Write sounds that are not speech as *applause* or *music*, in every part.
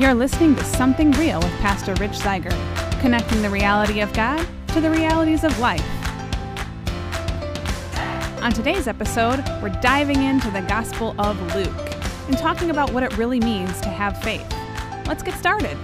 You're listening to Something Real with Pastor Rich Zeiger, connecting the reality of God to the realities of life. On today's episode, we're diving into the Gospel of Luke and talking about what it really means to have faith. Let's get started.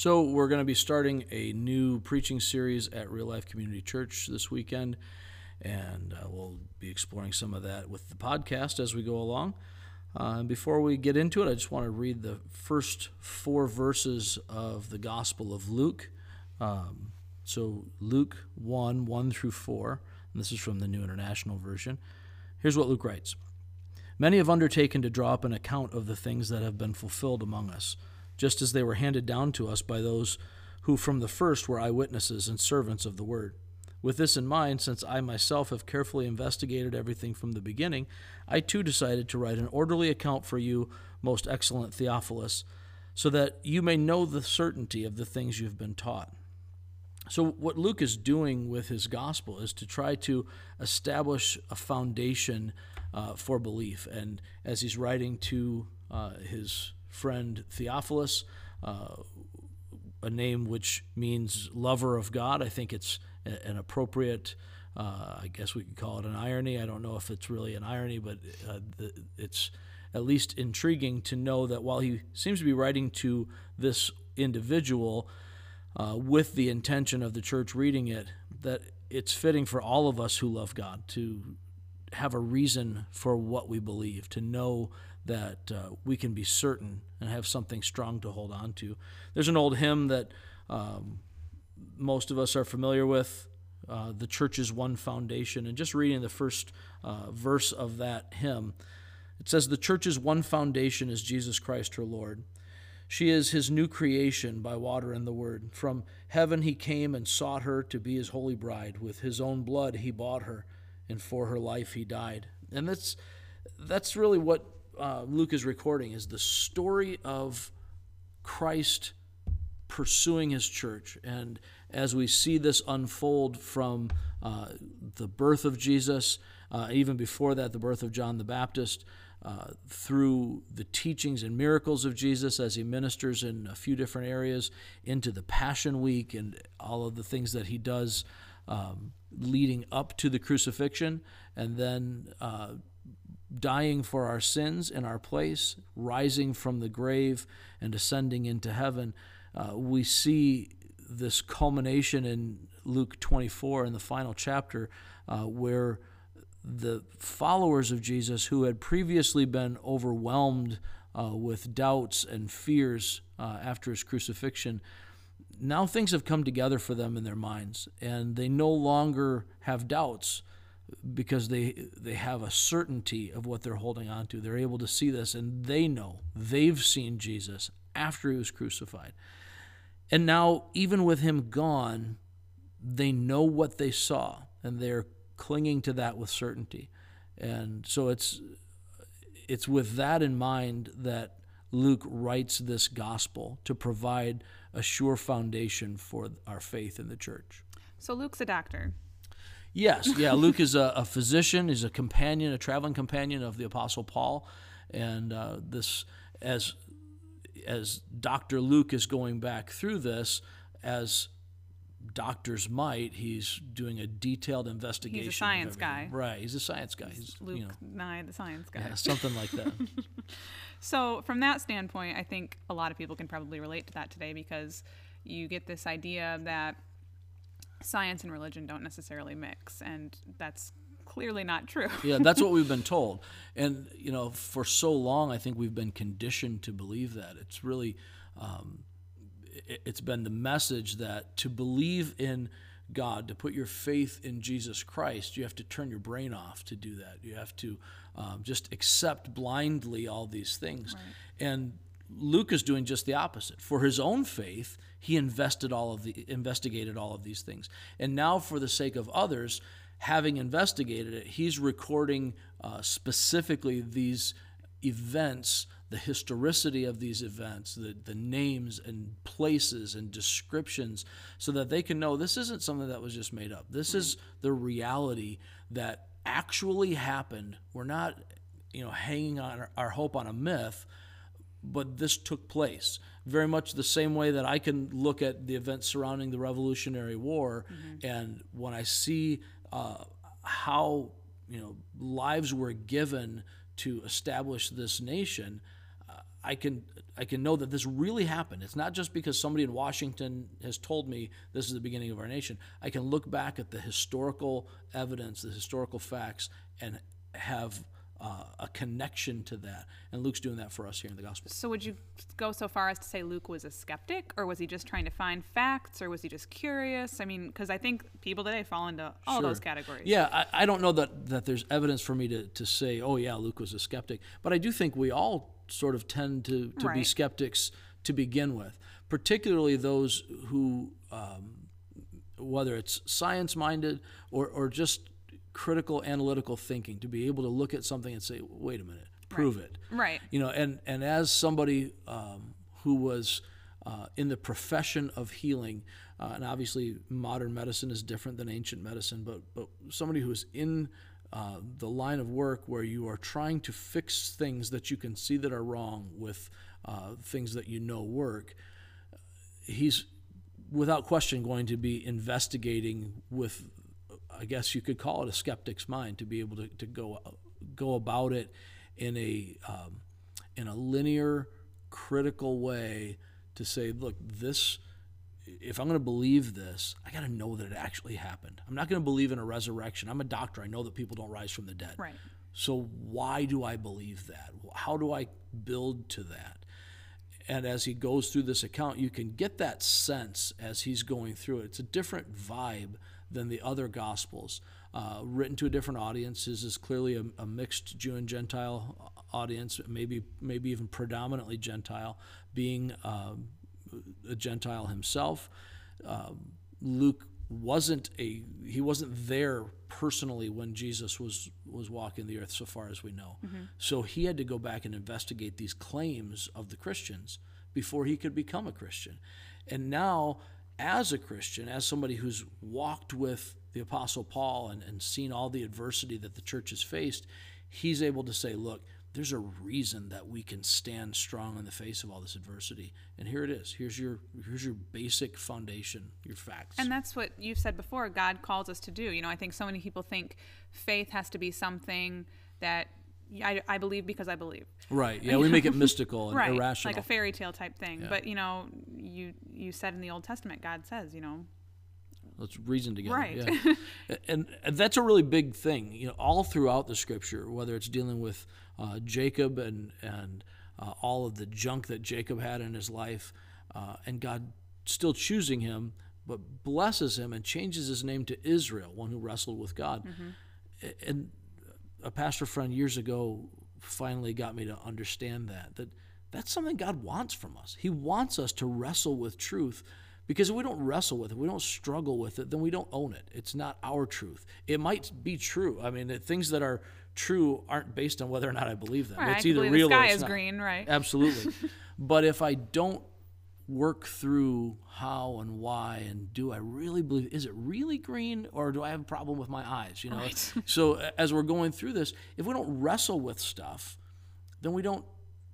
So, we're going to be starting a new preaching series at Real Life Community Church this weekend, and uh, we'll be exploring some of that with the podcast as we go along. Uh, before we get into it, I just want to read the first four verses of the Gospel of Luke. Um, so, Luke 1 1 through 4, and this is from the New International Version. Here's what Luke writes Many have undertaken to draw up an account of the things that have been fulfilled among us just as they were handed down to us by those who from the first were eyewitnesses and servants of the word. With this in mind, since I myself have carefully investigated everything from the beginning, I too decided to write an orderly account for you, most excellent Theophilus, so that you may know the certainty of the things you've been taught. So, what Luke is doing with his gospel is to try to establish a foundation uh, for belief. And as he's writing to uh, his friend Theophilus, uh, a name which means lover of God. I think it's an appropriate, uh, I guess we could call it an irony. I don't know if it's really an irony, but uh, it's at least intriguing to know that while he seems to be writing to this individual uh, with the intention of the church reading it, that it's fitting for all of us who love God to have a reason for what we believe, to know that uh, we can be certain and have something strong to hold on to. There's an old hymn that um, most of us are familiar with. Uh, the church's one foundation, and just reading the first uh, verse of that hymn, it says, The church's one foundation is Jesus Christ, her Lord. She is his new creation by water and the word. From heaven he came and sought her to be his holy bride. With his own blood he bought her, and for her life he died. And that's that's really what uh, Luke is recording is the story of Christ pursuing his church. And as we see this unfold from uh, the birth of Jesus, uh, even before that, the birth of John the Baptist, uh, through the teachings and miracles of Jesus as he ministers in a few different areas, into the Passion Week and all of the things that he does um, leading up to the crucifixion, and then uh, dying for our sins in our place, rising from the grave, and ascending into heaven, uh, we see this culmination in Luke 24 in the final chapter, uh, where the followers of Jesus who had previously been overwhelmed uh, with doubts and fears uh, after his crucifixion, now things have come together for them in their minds, and they no longer have doubts because they they have a certainty of what they're holding on to. They're able to see this and they know they've seen Jesus after he was crucified. And now even with him gone, they know what they saw and they're clinging to that with certainty. And so it's it's with that in mind that Luke writes this gospel to provide a sure foundation for our faith in the church. So Luke's a doctor. Yes, yeah. Luke is a, a, physician. He's a companion, a traveling companion of the Apostle Paul, and uh, this as as Doctor Luke is going back through this as doctors might. He's doing a detailed investigation. He's a science guy, right? He's a science guy. He's, Luke you know, Nye, the science guy. Yeah, something like that. *laughs* so, from that standpoint, I think a lot of people can probably relate to that today because you get this idea that science and religion don't necessarily mix, and that's clearly not true. *laughs* yeah, that's what we've been *laughs* told. And, you know, for so long, I think we've been conditioned to believe that. It's really, um, it, it's been the message that to believe in God, to put your faith in Jesus Christ, you have to turn your brain off to do that. You have to um, just accept blindly all these things. Right. And Luke is doing just the opposite. For his own faith, he invested all of the investigated all of these things, and now for the sake of others, having investigated it, he's recording uh, specifically these events the historicity of these events, the, the names and places and descriptions, so that they can know this isn't something that was just made up. This is the reality that actually happened. We're not, you know, hanging on our, our hope on a myth, but this took place very much the same way that I can look at the events surrounding the Revolutionary War, and when I see uh, how you know lives were given to establish this nation, uh, I can I can know that this really happened. It's not just because somebody in Washington has told me this is the beginning of our nation. I can look back at the historical evidence, the historical facts, and have uh, a connection to that. And Luke's doing that for us here in the gospel. So would you go so far as to say Luke was a skeptic, or was he just trying to find facts, or was he just curious? I mean, because I think people today fall into all those categories. Yeah, I, I don't know that, that there's evidence for me to, to say, oh, yeah, Luke was a skeptic. But I do think we all sort of tend to, to be skeptics to begin with, particularly those who, um, whether it's science minded or, or just critical analytical thinking, to be able to look at something and say, wait a minute, prove it Right. you know and and as somebody um, who was uh, in the profession of healing uh, and obviously modern medicine is different than ancient medicine but but somebody who's in uh, the line of work where you are trying to fix things that you can see that are wrong with uh, things that you know work he's without question going to be investigating with I guess you could call it a skeptic's mind to be able to, to go go about it in a um, in a linear critical way to say look this if I'm going to believe this I got to know that it actually happened. I'm not going to believe in a resurrection. I'm a doctor. I know that people don't rise from the dead. Right. so why do I believe that? How do I build to that? And as he goes through this account, you can get that sense as he's going through it. It's a different vibe than the other gospels. Uh, written to a different audience, this is clearly a, a mixed Jew and Gentile audience, maybe maybe even predominantly Gentile, being um, a Gentile himself. Um, Luke wasn't a he wasn't there personally when Jesus was was walking the earth so far as we know. So he had to go back and investigate these claims of the Christians before he could become a Christian. And now as a Christian, as somebody who's walked with the apostle Paul and, and seen all the adversity that the church has faced, he's able to say, look, there's a reason that we can stand strong in the face of all this adversity. And here it is. Here's your here's your basic foundation, your facts. And that's what you've said before. God calls us to do. You know, I think so many people think faith has to be something that I, I believe because I believe. right. *laughs* Yeah, we make it mystical and Right. irrational. Like a fairy tale type thing. But you know, you you said in the Old Testament, God says, you know, Let's reason together. Right. Yeah. *laughs* and, and that's a really big thing. You know, all throughout the scripture, whether it's dealing with uh, Jacob and and uh, all of the junk that Jacob had in his life, uh, and God still choosing him, but blesses him and changes his name to Israel, one who wrestled with God. A- And a pastor friend years ago finally got me to understand that that that's something God wants from us. He wants us to wrestle with truth because if we don't wrestle with it, we don't struggle with it, then we don't own it. It's not our truth. It might be true. I mean, things that are true aren't based on whether or not I believe them. Right, it's either real the or sky it's is not. green, right? Absolutely. *laughs* but if I don't work through how and why and do I really believe is it really green or do I have a problem with my eyes, you know? Right. *laughs* so as we're going through this, if we don't wrestle with stuff, then we don't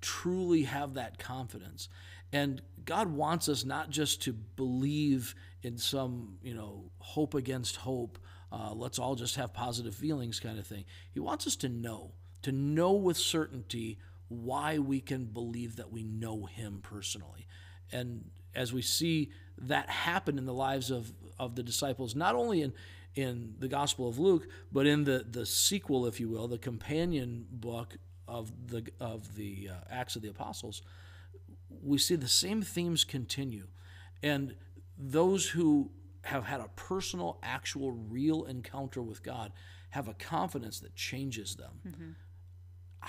truly have that confidence. And God wants us not just to believe in some, you know, hope against hope, uh, let's all just have positive feelings kind of thing. He wants us to know, to know with certainty why we can believe that we know Him personally. And as we see that happen in the lives of, of the disciples, not only in in the Gospel of Luke, but in the, the sequel, if you will, the companion book of the of the uh, Acts of the Apostles, we see the same themes continue, and those who have had a personal, actual, real encounter with God have a confidence that changes them.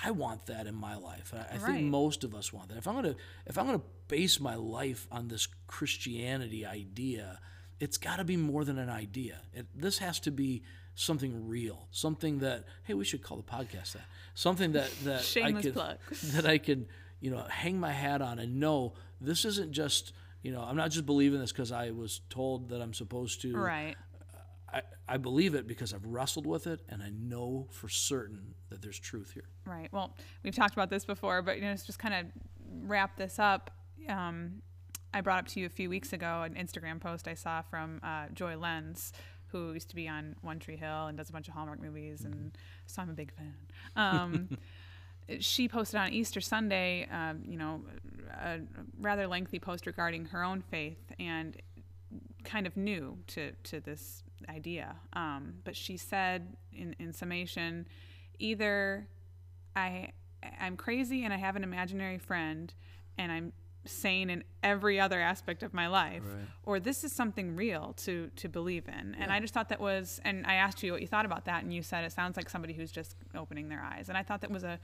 I want that in my life. I, I Right. think most of us want that. If I'm gonna if I'm gonna base my life on this Christianity idea, it's got to be more than an idea. It, this has to be something real, something that hey, we should call the podcast that. Something that *laughs* that I Shameless plug. *laughs* that I can you know, hang my hat on and know this isn't just, you know, I'm not just believing this because I was told that I'm supposed to. Right. I, I believe it because I've wrestled with it and I know for certain that there's truth here. Right. Well, we've talked about this before, but you know, just kind of wrap this up. Um, I brought up to you a few weeks ago an Instagram post I saw from uh, Joy Lenz, who used to be on One Tree Hill and does a bunch of Hallmark movies, and so I'm a big fan. Um, *laughs* she posted on Easter Sunday, um, you know, a rather lengthy post regarding her own faith and kind of new to to this idea. Um, but she said, in in summation, either I I'm crazy and I have an imaginary friend, and I'm sane in every other aspect of my life Right. or this is something real to to believe in and i just thought that was and i asked you what you thought about that and you said it sounds like somebody who's just opening their eyes and i thought that was a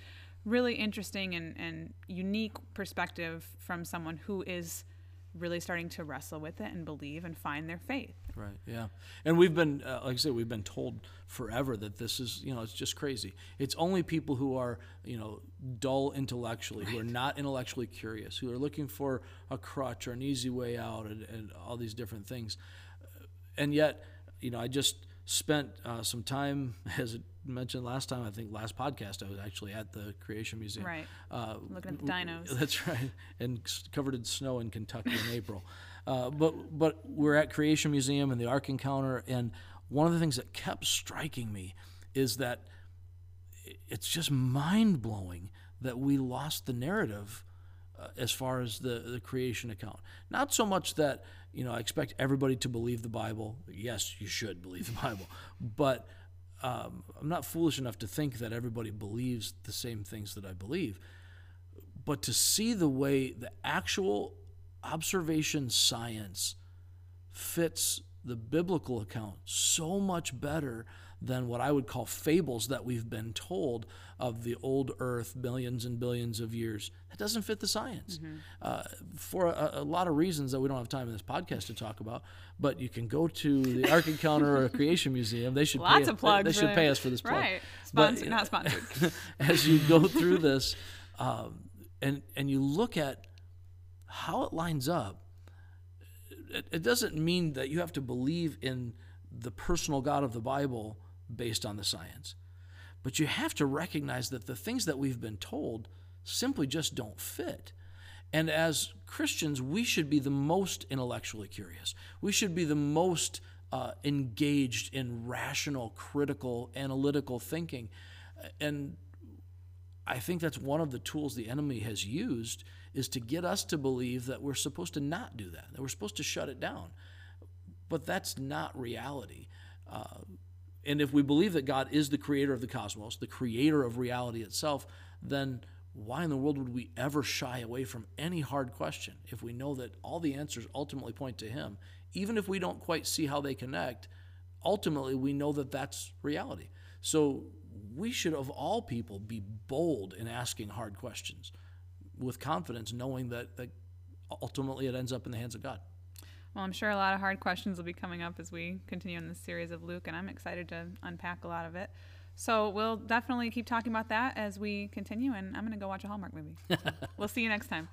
really interesting and, and unique perspective from someone who is really starting to wrestle with it and believe and find their faith Right. Yeah. And we've been, uh, like I said, we've been told forever that this is, you know, it's just crazy. It's only people who are, you know, dull intellectually, who are not intellectually curious, who are looking for a crutch or an easy way out, and, and all these different things. And yet, you know, I just spent uh, some time, *laughs* as mentioned last time, I think last podcast, I was actually at the Creation Museum. Right. Uh, Looking at the dinos. *laughs* That's right, and covered in snow in Kentucky in April. Uh, but but we're at Creation Museum and the Ark Encounter, and one of the things that kept striking me is that it's just mind blowing that we lost the narrative uh, as far as the the creation account. Not so much that you know I expect everybody to believe the Bible. Yes, you should believe the Bible, but um, I'm not foolish enough to think that everybody believes the same things that I believe but to see the way the actual observation science fits the biblical account so much better than what I would call fables that we've been told of the old earth billions and billions of years. That doesn't fit the science uh, for a, a lot of reasons that we don't have time in this podcast to talk about. But you can go to the *laughs* Ark Encounter or Creation Museum. They should pay lots us- of plugs They, should them. pay us for this plug. right But, not sponsored *laughs* as you go through this um, and and you look at how it lines up it, it doesn't mean that you have to believe in the personal god of the bible based on the science but you have to recognize that the things that we've been told simply just don't fit and as Christians, we should be the most intellectually curious. We should be the most uh, engaged in rational, critical, analytical thinking. And I think that's one of the tools the enemy has used is to get us to believe that we're supposed to not do that, that we're supposed to shut it down. But that's not reality. And if we believe that God is the creator of the cosmos, the creator of reality itself, then why in the world would we ever shy away from any hard question if we know that all the answers ultimately point to Him? Even if we don't quite see how they connect, ultimately we know that that's reality. So we should, of all people, be bold in asking hard questions with confidence, knowing that, that ultimately it ends up in the hands of God. Well, I'm sure a lot of hard questions will be coming up as we continue in this series of Luke, and I'm excited to unpack a lot of it. So we'll definitely keep talking about that as we continue, and I'm going to go watch a Hallmark movie. So *laughs* we'll see you next time.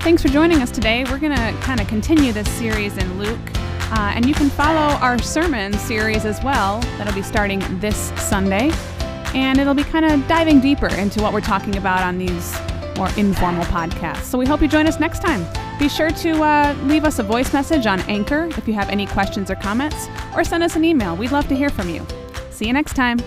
Thanks for joining us today. We're going to kind of continue this series in Luke, uh, and you can follow our sermon series as well. That'll be starting this Sunday, and it'll be kind of diving deeper into what we're talking about on these more informal podcasts. So we hope you join us next time. Be sure to uh, leave us a voice message on Anchor if you have any questions or comments, or send us an email. We'd love to hear from you. See you next time.